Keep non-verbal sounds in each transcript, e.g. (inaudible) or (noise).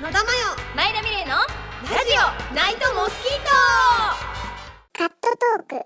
野田真前田美玲のラジオナイトモスキーカットトーク。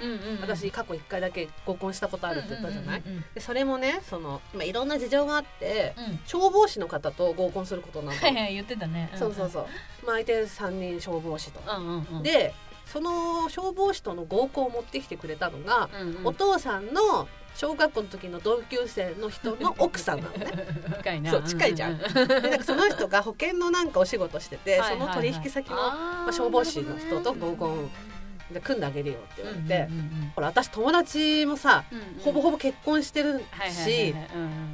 トうんうん。私過去1回だけ合コンしたことあるって言ったじゃない、うんうんうんでそれもねその、まあ、いろんな事情があってうん。うん消防士の方と合コンすることになったのはいはい言ってたね。そうそうそう、まあ、相手3人消防士と、うんうんうん。でその消防士との合コンを持ってきてくれたのが、うんうん。お父さんの小学校の時の同級生の人の奥さんなのね。近いな。そう近いじゃん。なんかその人が保険のなんかお仕事してて、その取引先のあまあ消防士の人と合コンで組んであげるよって言われて、ほら私友達もさうんうん。ほぼほぼ結婚してるし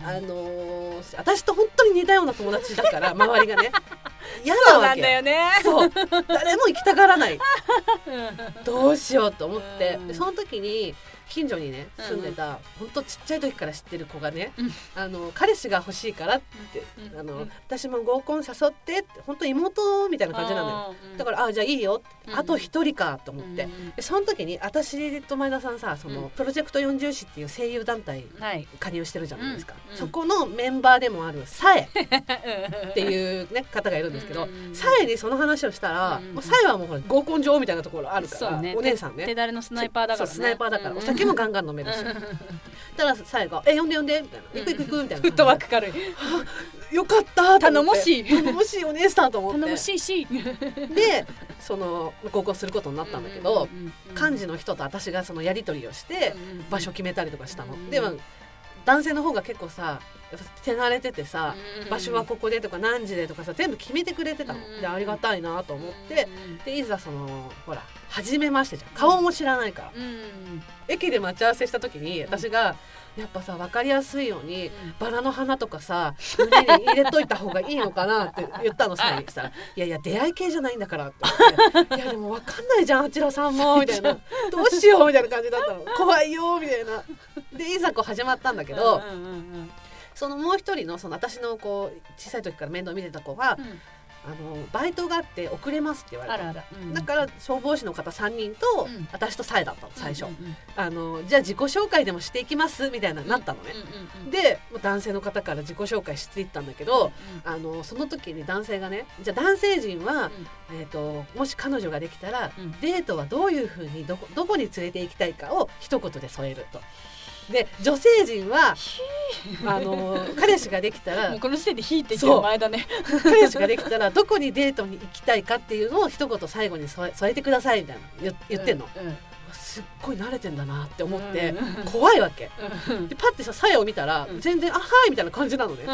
あのー私と本当に似たような友達だから周りがね (laughs) 嫌なわけ。だよね。そう。誰も行きたがらない。う (laughs) んどうしようと思って。その時に近所にねうん住んでた本当ちっちゃい時から知ってる子がねうん。あの彼氏が欲しいからってうんあのうん私も合コン誘ってって本当妹みたいな感じなのよ。だからあじゃあいいようんあと一人かと思って。うんでその時に私と前田さんさそのうん。プロジェクト40誌っていう声優団体はい。加入してるじゃないですか、うんそこのメンバーでもあるさえっ (laughs) っていう、ね、方がいるんですけど、うんさえにその話をしたら、うんもうさえはもうほら合コン場みたいなところあるから、ね。お姉さんね。手だれのスナイパーだからね。スナイパーだから、うんお酒もガンガン飲めるし、たらさえが「え呼んで呼んで」みたいな「行く行く行く」みたいな。フットワーク軽い。よかった頼もしい。頼もしいお姉さんと思って。頼もしいし。でその合コンすることになったんだけど、幹事の人と私がそのやり取りをして場所決めたりとかしたの、うん。でも男性の方が結構さ手慣れててさ、うん。場所はここでとか何時でとかさ全部決めてくれてたの、うん。でありがたいなと思って、うん。でいざそのほら初めましてじゃん。顔も知らないから、うん。駅で待ち合わせした時に私がやっぱさ分かりやすいように、バラの花とかさ胸に入れといた方がいいのかなって言ったの (laughs) さにしたら「いやいや出会い系じゃないんだから」って言って「(laughs) いやでも分かんないじゃんあちらさんも」(laughs) みたいな「どうしよう」みたいな感じだったの「怖いよ」みたいな。でいざこう始まったんだけど、そのもう一人のその私のこう小さい時から面倒見てた子が、うん。あのバイトがあって遅れますって言われたあらだから消防士の方3人と、うん。私とサエだったの最初、うんうんあのじゃあ自己紹介でもしていきますみたいななったのね、うんうんうんで男性の方から自己紹介していったんだけど、あのその時に男性がねじゃあ男性陣は、えー、ともし彼女ができたら、うん。デートはどういうふうにどこどこに連れて行きたいかを一言で添えると。で女性陣はあの彼氏ができたらこの時点で引いてき前だね。彼氏ができたらどこにデートに行きたいかっていうのを一言最後に添えてくださいみたいな言言ってんの、うんすっごい慣れてんだなって思って、うん怖いわけ。うんでパッてささやを見たら、うん。全然「あはい」みたいな感じなのね。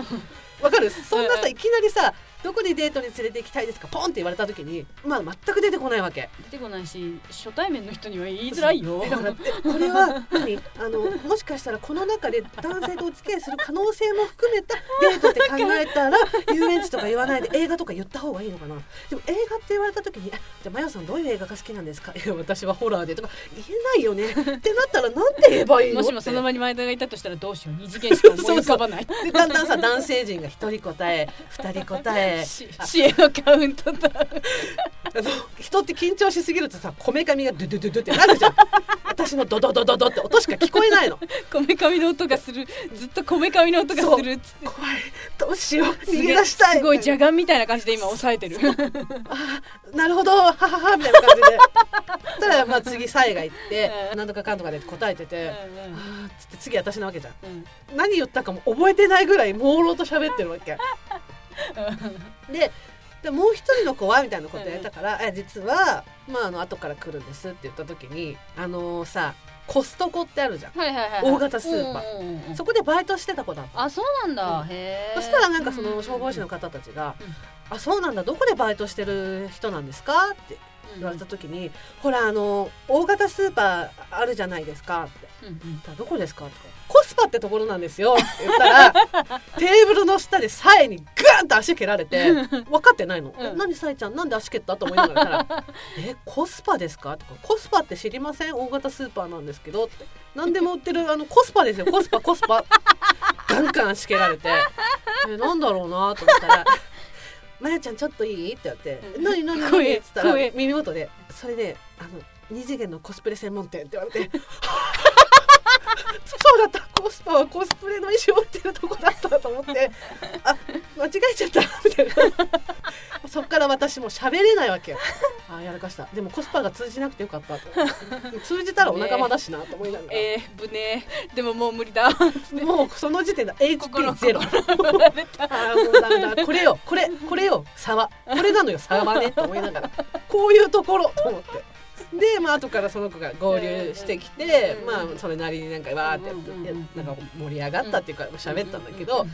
わかる？そんなさうん。いきなりさ「どこにデートに連れて行きたいですか?」ポンって言われた時にまあ全く出てこないわけ。出てこないし初対面の人には言いづらいよ。えだからでこれは何？あのもしかしたらこの中で男性とお付き合いする可能性も含めたデートって考えたら遊園地とか言わないで映画とか言った方がいいのかな？でも映画って言われた時にあ「じゃあマヨさんどういう映画が好きなんですか?」いや私はホラーで」とか言えないよね。ってなったらなんて言えばいいの？もしもその場に前田がいたとしたらどうしよう？二次元しか思い浮かばない。(laughs) でだんだんさ男性陣が一人答え二人答えし支援のカウントだあの人って緊張しすぎるとさこめかみがドゥドゥドゥドゥってなるじゃん。(laughs) 私のドドドドドって音しか聞こえないの。こめかみの音がする。ずっとこめかみの音がする。っつって怖い。どうしよう。逃げ出したい。すごい邪眼みたいな感じで今抑えてる。あなるほど。はははみたいな感じで。そしたらまあ次サイが行ってうん。なんとかかんとかで答えてて、うんあーっつって次私なわけじゃん。うん。何言ったかも覚えてないぐらい朦朧と喋ってるわけででもう一人の子はみたいなことやったから「え実はまああの後から来るんです」って言った時にあのさコストコってあるじゃん、はいはいはい大型スーパー。ー、うんうんうん。そこでバイトしてた子だったあそうなんだ、うん。へえ。そしたらなんかその消防士の方たちがうん「あそうなんだどこでバイトしてる人なんですか?」って言われた時に「ほらあの大型スーパーあるじゃないですか」って。どこですか?」とか「コスパってところなんですよ」って言ったらテーブルの下でサエにグーンと足蹴られて (laughs) 分かってないの「うん。え何サエちゃん？なんで足蹴った?」と思いながら言ったら「(laughs) えコスパですか?」とか「コスパって知りません？大型スーパーなんですけど」って「何でも売ってるあのコスパですよ。コスパコスパ」(laughs) ガンガン足蹴られて「えなんだろうな?」と思ったら「まやちゃんちょっといい?」って言って「うん何？何？何?」って言ったら耳元で「それであの二次元のコスプレ専門店」って言われてそうだった。コスパはコスプレの衣装売ってるとこだったと思って。あ間違えちゃった。みたいな。そっから私も喋れないわけよ。あやらかした。でもコスパが通じなくてよかった。と通じたらお仲間だしなと思いながら、えー、ぶねでももう無理だ。もうその時点で HP ゼロ。あーもうダメだ。これよ。これこれよ。差はこれなのよ。差はね。と思いながら。こういうところ。と思ってでまあ後からその子が合流してきてうんまあそれなりになんかわーってなんか盛り上がったっていうか喋ったんだけど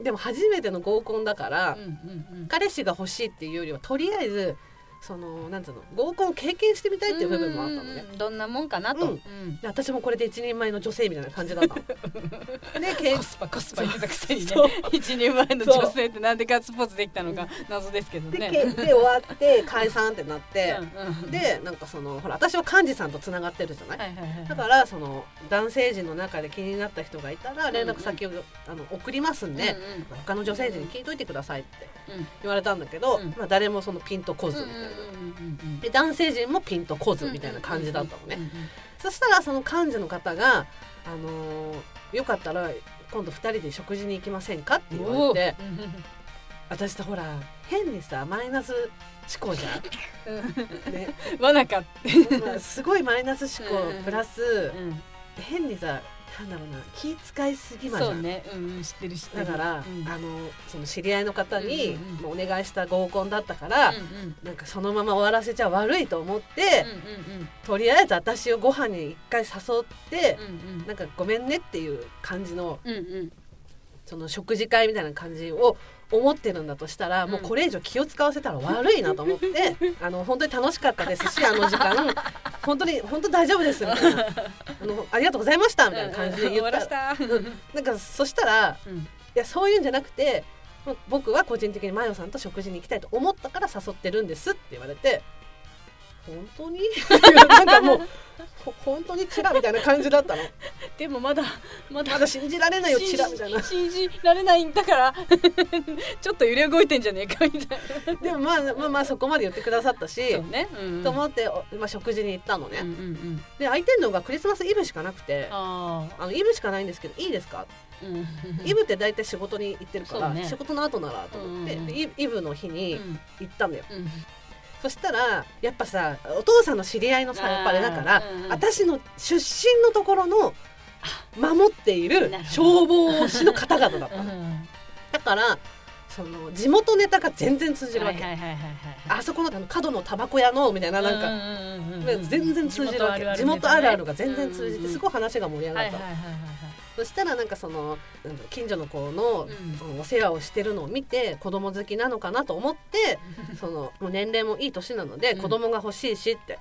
でも初めての合コンだから彼氏が欲しいっていうよりはとりあえずそのなんつうの合コンを経験してみたいっていう部分もあったのね。うんどんなもんかなと、うん。私もこれで一人前の女性みたいな感じだったの。(laughs) でけコスパコスパ言ってたくせにね。一人前の女性ってなんでガッツポーズできたのか謎ですけどでね。けで終わって解散ってなって。うんうんでなんかそのほら私は幹事さんとつながってるじゃない、はいはいはいだからその男性陣の中で気になった人がいたら連絡先を、あの送りますんで、うんうん。他の女性陣に聞いといてくださいってうん。言われたんだけど、うん。まあ、誰もそのピンとこずみたいな、で男性陣もピンとこずみたいな感じだったのね、そしたらその幹事の方が、あのーよかったら今度2人で食事に行きませんか?」って言われて私さほら変にさマイナス思考じゃん。ね。(laughs) わなかすごいマイナス思考うんプラスうん。変にさなんだろうな気使いすぎまじゃん、そうね、うんうん、知ってる知ってる。だから、うん。あのその知り合いの方に、うんうん。もうお願いした合コンだったから、うんうん。なんかそのまま終わらせちゃ悪いと思って、うんうんとりあえず私をご飯に一回誘ってう、んなんかごめんねっていう感じのうんうんうん。その食事会みたいな感じを思ってるんだとしたら、うん。もうこれ以上気を使わせたら悪いなと思って (laughs) あの本当に楽しかったですしあの時間。本当に本当大丈夫ですみたいな。あのありがとうございましたみたいな感じで言った。らら、した。なんかそしたらうん。いやそういうんじゃなくて僕は個人的にマヨさんと食事に行きたいと思ったから誘ってるんですって言われて本当に？(laughs) なんかもうほ本当にチラみたいな感じだったの。でもまだまだまだ信じられないよチラみたいな。信じられないんだから。(laughs) ちょっと揺れ動いてんじゃねえかみたいな。でもまあまあまあそこまで言ってくださったし、そうね。うんと思って、おまあ、食事に行ったのね、うんうんうん。で空いてんのがクリスマスイブしかなくてああのイブしかないんですけどいいですか、あ。うん。イブって大体仕事に行ってるから、ね。仕事の後ならと思って、うんうんイイブの日うにん。行ったんだよ、うんそしたらやっぱさお父さんの知り合いのさやっぱりだから、うんうん。私の出身のところの守っている消防士の方々だったの、うんだからその地元ネタが全然通じるわけ、あそこの角のタバコ屋のみたいななんか、うんうんうんうん全然通じるわけ。地元あるあるが全然通じてすごい話が盛り上がった。はいはいはいはいそしたらなんかその近所の子の,、お世話をしてるのを見て子供好きなのかなと思ってその年齢もいい年なのでうん。子供が欲しいしって、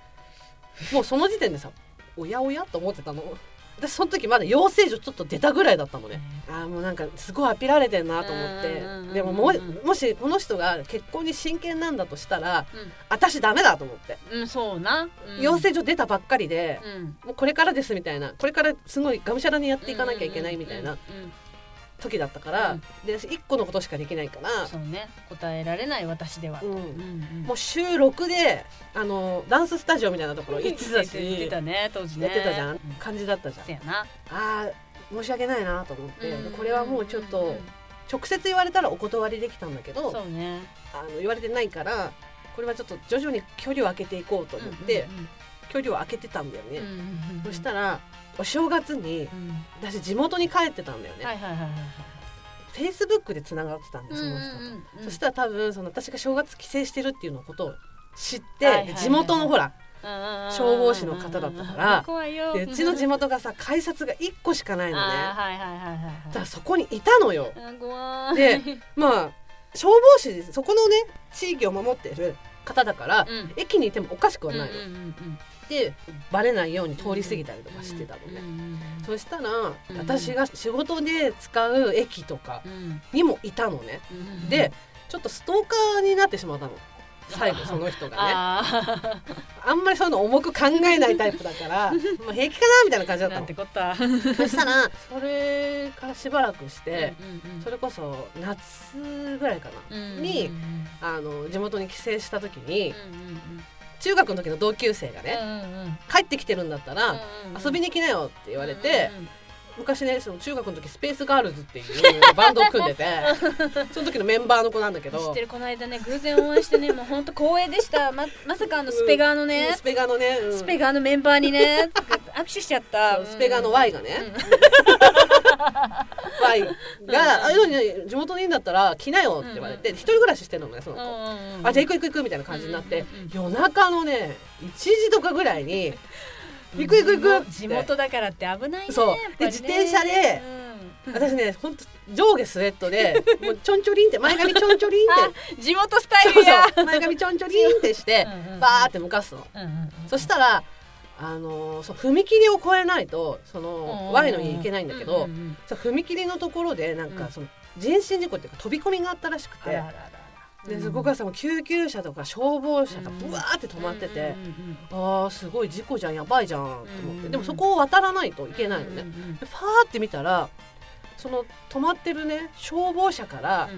もうその時点でさおやおやと思ってたの私その時まだ養成所ちょっと出たぐらいだったのね。あーもうなんかすごいアピられてんなと思って。でもももしこの人が結婚に真剣なんだとしたらう私ダメだと思って、んうんそうな。うん。養成所出たばっかりで、うん。もうこれからですみたいな。これからすごいがむしゃらにやっていかなきゃいけないみたいな。うん時だったから、うん。で私1個のことしかできないから、そうね。答えられない私では。うん。うんうんもう週6であのダンススタジオみたいなところ行ってたし。言ってたね当時ね。やってたじゃん、う感じだったじゃん。あー申し訳ないなと思って、うんこれはもうちょっと直接言われたらお断りできたんだけどそうね。あの言われてないからこれはちょっと徐々に距離を空けていこうと思って、距離を空けてたんだよね、そしたらお正月にうん。私地元に帰ってたんだよね、フェイスブックでつながってたんではいすその人と、そしたら多分その私が正月帰省してるっていうのことを知って、地元のほらうん消防士の方だったから怖いよ。でうちの地元がさ改札が1個しかないのね。だからそこにいたのよ。でまあ消防士そこのね地域を守ってる方だから、うん。駅にいてもおかしくはうんないの、うんうんでバレないように通り過ぎたりとかしてたのね、うんうんそしたら、ん。私が仕事で使う駅とかうん。にもいたのね、うんでちょっとストーカーになってしまったの。最後 (laughs) その人がね。あ (laughs) あんまりそういうの重く考えないタイプだから (laughs) まあ平気かなみたいな感じだったの。ーなんてこった。そしたらそれからしばらくして、うんうんそれこそ夏ぐらいかな、うんにうんあの地元に帰省した時にうんうん中学の時の同級生がね、うんうんうん。帰ってきてるんだったら、うんうん遊びに来なよって言われて、うんうんうん。昔ねその中学の時スペースガールズっていう (laughs) バンドを組んでてその時のメンバーの子なんだけど知ってるこの間ね偶然お会いしてねもう本当光栄でした。ままさかあのスペガーのねスペガーのね、うん。スペガーのメンバーにね握手しちゃった。スペガーの Y がね、Y が「ああいうのに地元にいいんだったら来なよ」って言われて、一人暮らししてるのねその子、あじゃあ行く行く行くみたいな感じになって、夜中のね1時とかぐらいに「行く行く行く」地元だからって危ないねそう。で自転車で私ねほんと上下スウェットでもうちょんちょりんって前髪ちょんちょりんって。(laughs) うん地元スタイルや。前髪ちょんちょりんってしてうんうんバーって向かすの。うんうんうん。そしたらあのーそう踏切を越えないとそのうん。Y の家行けないんだけど、うんうん踏切のところでなんうん。かその人身事故っていうか飛び込みがあったらしくて、あらあらあら。でそこがさもう救急車とか消防車がブワーって止まってて、うんうんあーすごい事故じゃんやばいじゃんと思って、うんでもそこを渡らないといけないのね。うんうんでファーって見たらその止まってるね消防車から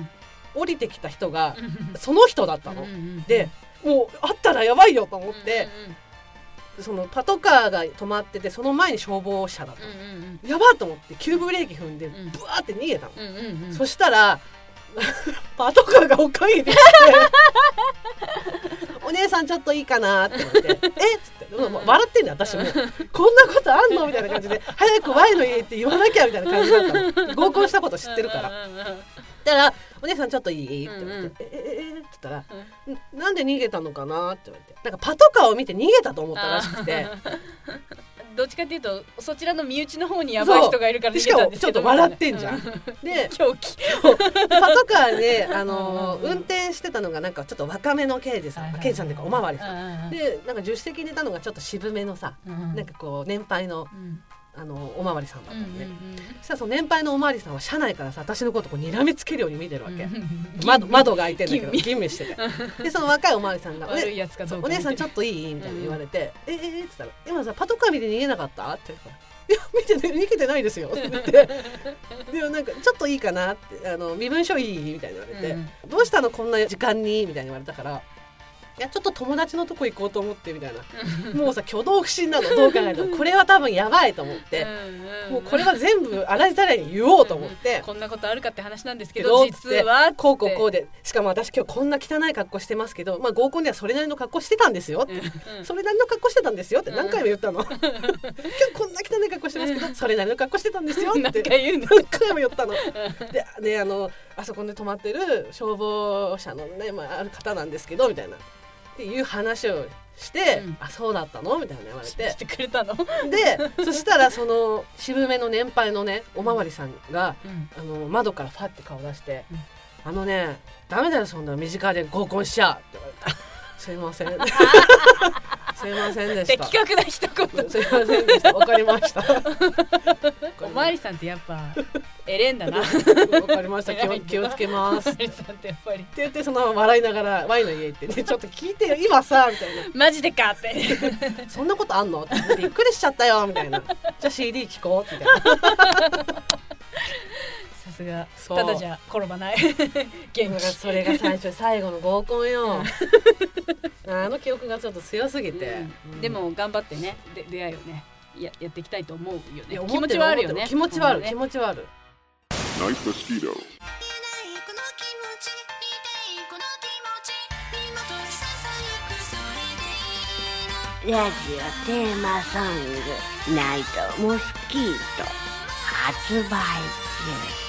降りてきた人がうんその人だったの。でもうあったらやばいよと思って、うんそのパトカーが止まっててその前に消防車だったの、うんうんやばっと思って急ブレーキ踏んでんブワーって逃げたの、うんうんうん。そしたら (laughs) パトカーが追っかけてきて「お姉さんちょっといいかな」(laughs) って言って「え？っ?」つって笑ってんだよ私も「こんなことあんの?」みたいな感じで「早く Y の家って言わなきゃ」みたいな感じだったの。合コンしたこと知ってるから。うんうんうんだから「お姉さんちょっといい?」って言われて「うんええええって言ったら「ん。なんで逃げたのかな?」って言われて。なんかパトカーを見て逃げたと思ったらしくて。(laughs) どっちかっていうとそちらの身内の方にやばい人がいるからしかもちょっと笑ってんじゃん。でな狂気。パトカーで、あの運転してたのがなんかちょっと若めの刑事さん、はいはい刑事さんっていうかおまわりさん、うんでなんか助手席にいたのがちょっと渋めのさ、うん。なんかこう年配の、うんあのおまわりさんだったのね、うんうんそしたらその年配のおまわりさんは車内からさ私のことこう睨みつけるように見てるわけ、うん窓窓が開いてんだけど吟味。してて。でその若いおまわりさんが「おね悪いやつかお姉さんちょっといい?」みたいに言われて「えええって言ったら「今さパトカー見て逃げなかった?」って言うから「いや見てね逃げてないですよ」(laughs) って言って。でもなんか「ちょっといいかな?」って「あの身分証いい?」みたいに言われて、うん。どうしたのこんな時間に?」みたいに言われたから「いやちょっと友達のとこ行こうと思って」みたいな。もうさ挙動不審なのどう考えても。これは多分やばいと思って、もうこれは全部洗いざらいに言おうと思って。こんなことあるかって話なんですけけどど実はこうこうこうで。しかも私今日こんな汚い格好してますけど、まあ、合コンではそれなりの格好してたんですよって、うんそれなりの格好してたんですよって。何回も言ったの、今日こんな汚い格好してますけどそれなりの格好してたんですよって。何回も言ったの。でであのあそこで止まってる消防車のね、まあ、ある方なんですけどみたいなっていう話をして、うん。あそうだったの？みたいな言われて。してくれたの？でそしたらその渋めの年配のねおまわりさんがうん。あの窓からファって顔出してうん「あのねダメだよそんな身近で合コンしちゃ」って言われた「すいません (laughs) すいませんでした。的」確な一言。すいませんでした。わかりました。(laughs) おまわりさんってやっぱエレンだな。わかりました。気を気をつけます。おまわりさんってやっぱり。って言ってそのまま笑いながらワイの家行ってねちょっと聞いてよ今さみたいな。マジでかって。そんなことあんの？ってびっくりしちゃったよみたいな。じゃあ CD 聞こうみたいなが。ただじゃ転ばない。(laughs) 元気。それが最初最後の合コンよ。(laughs) あの記憶がちょっと強すぎて、うん。でも頑張ってねで出会いをねややっていきたいと思うよね。気持ちはあるよね。気持ちはあるね気持ちはある。くそれでいいのラジオテーマソング「ナイトモスキート」発売中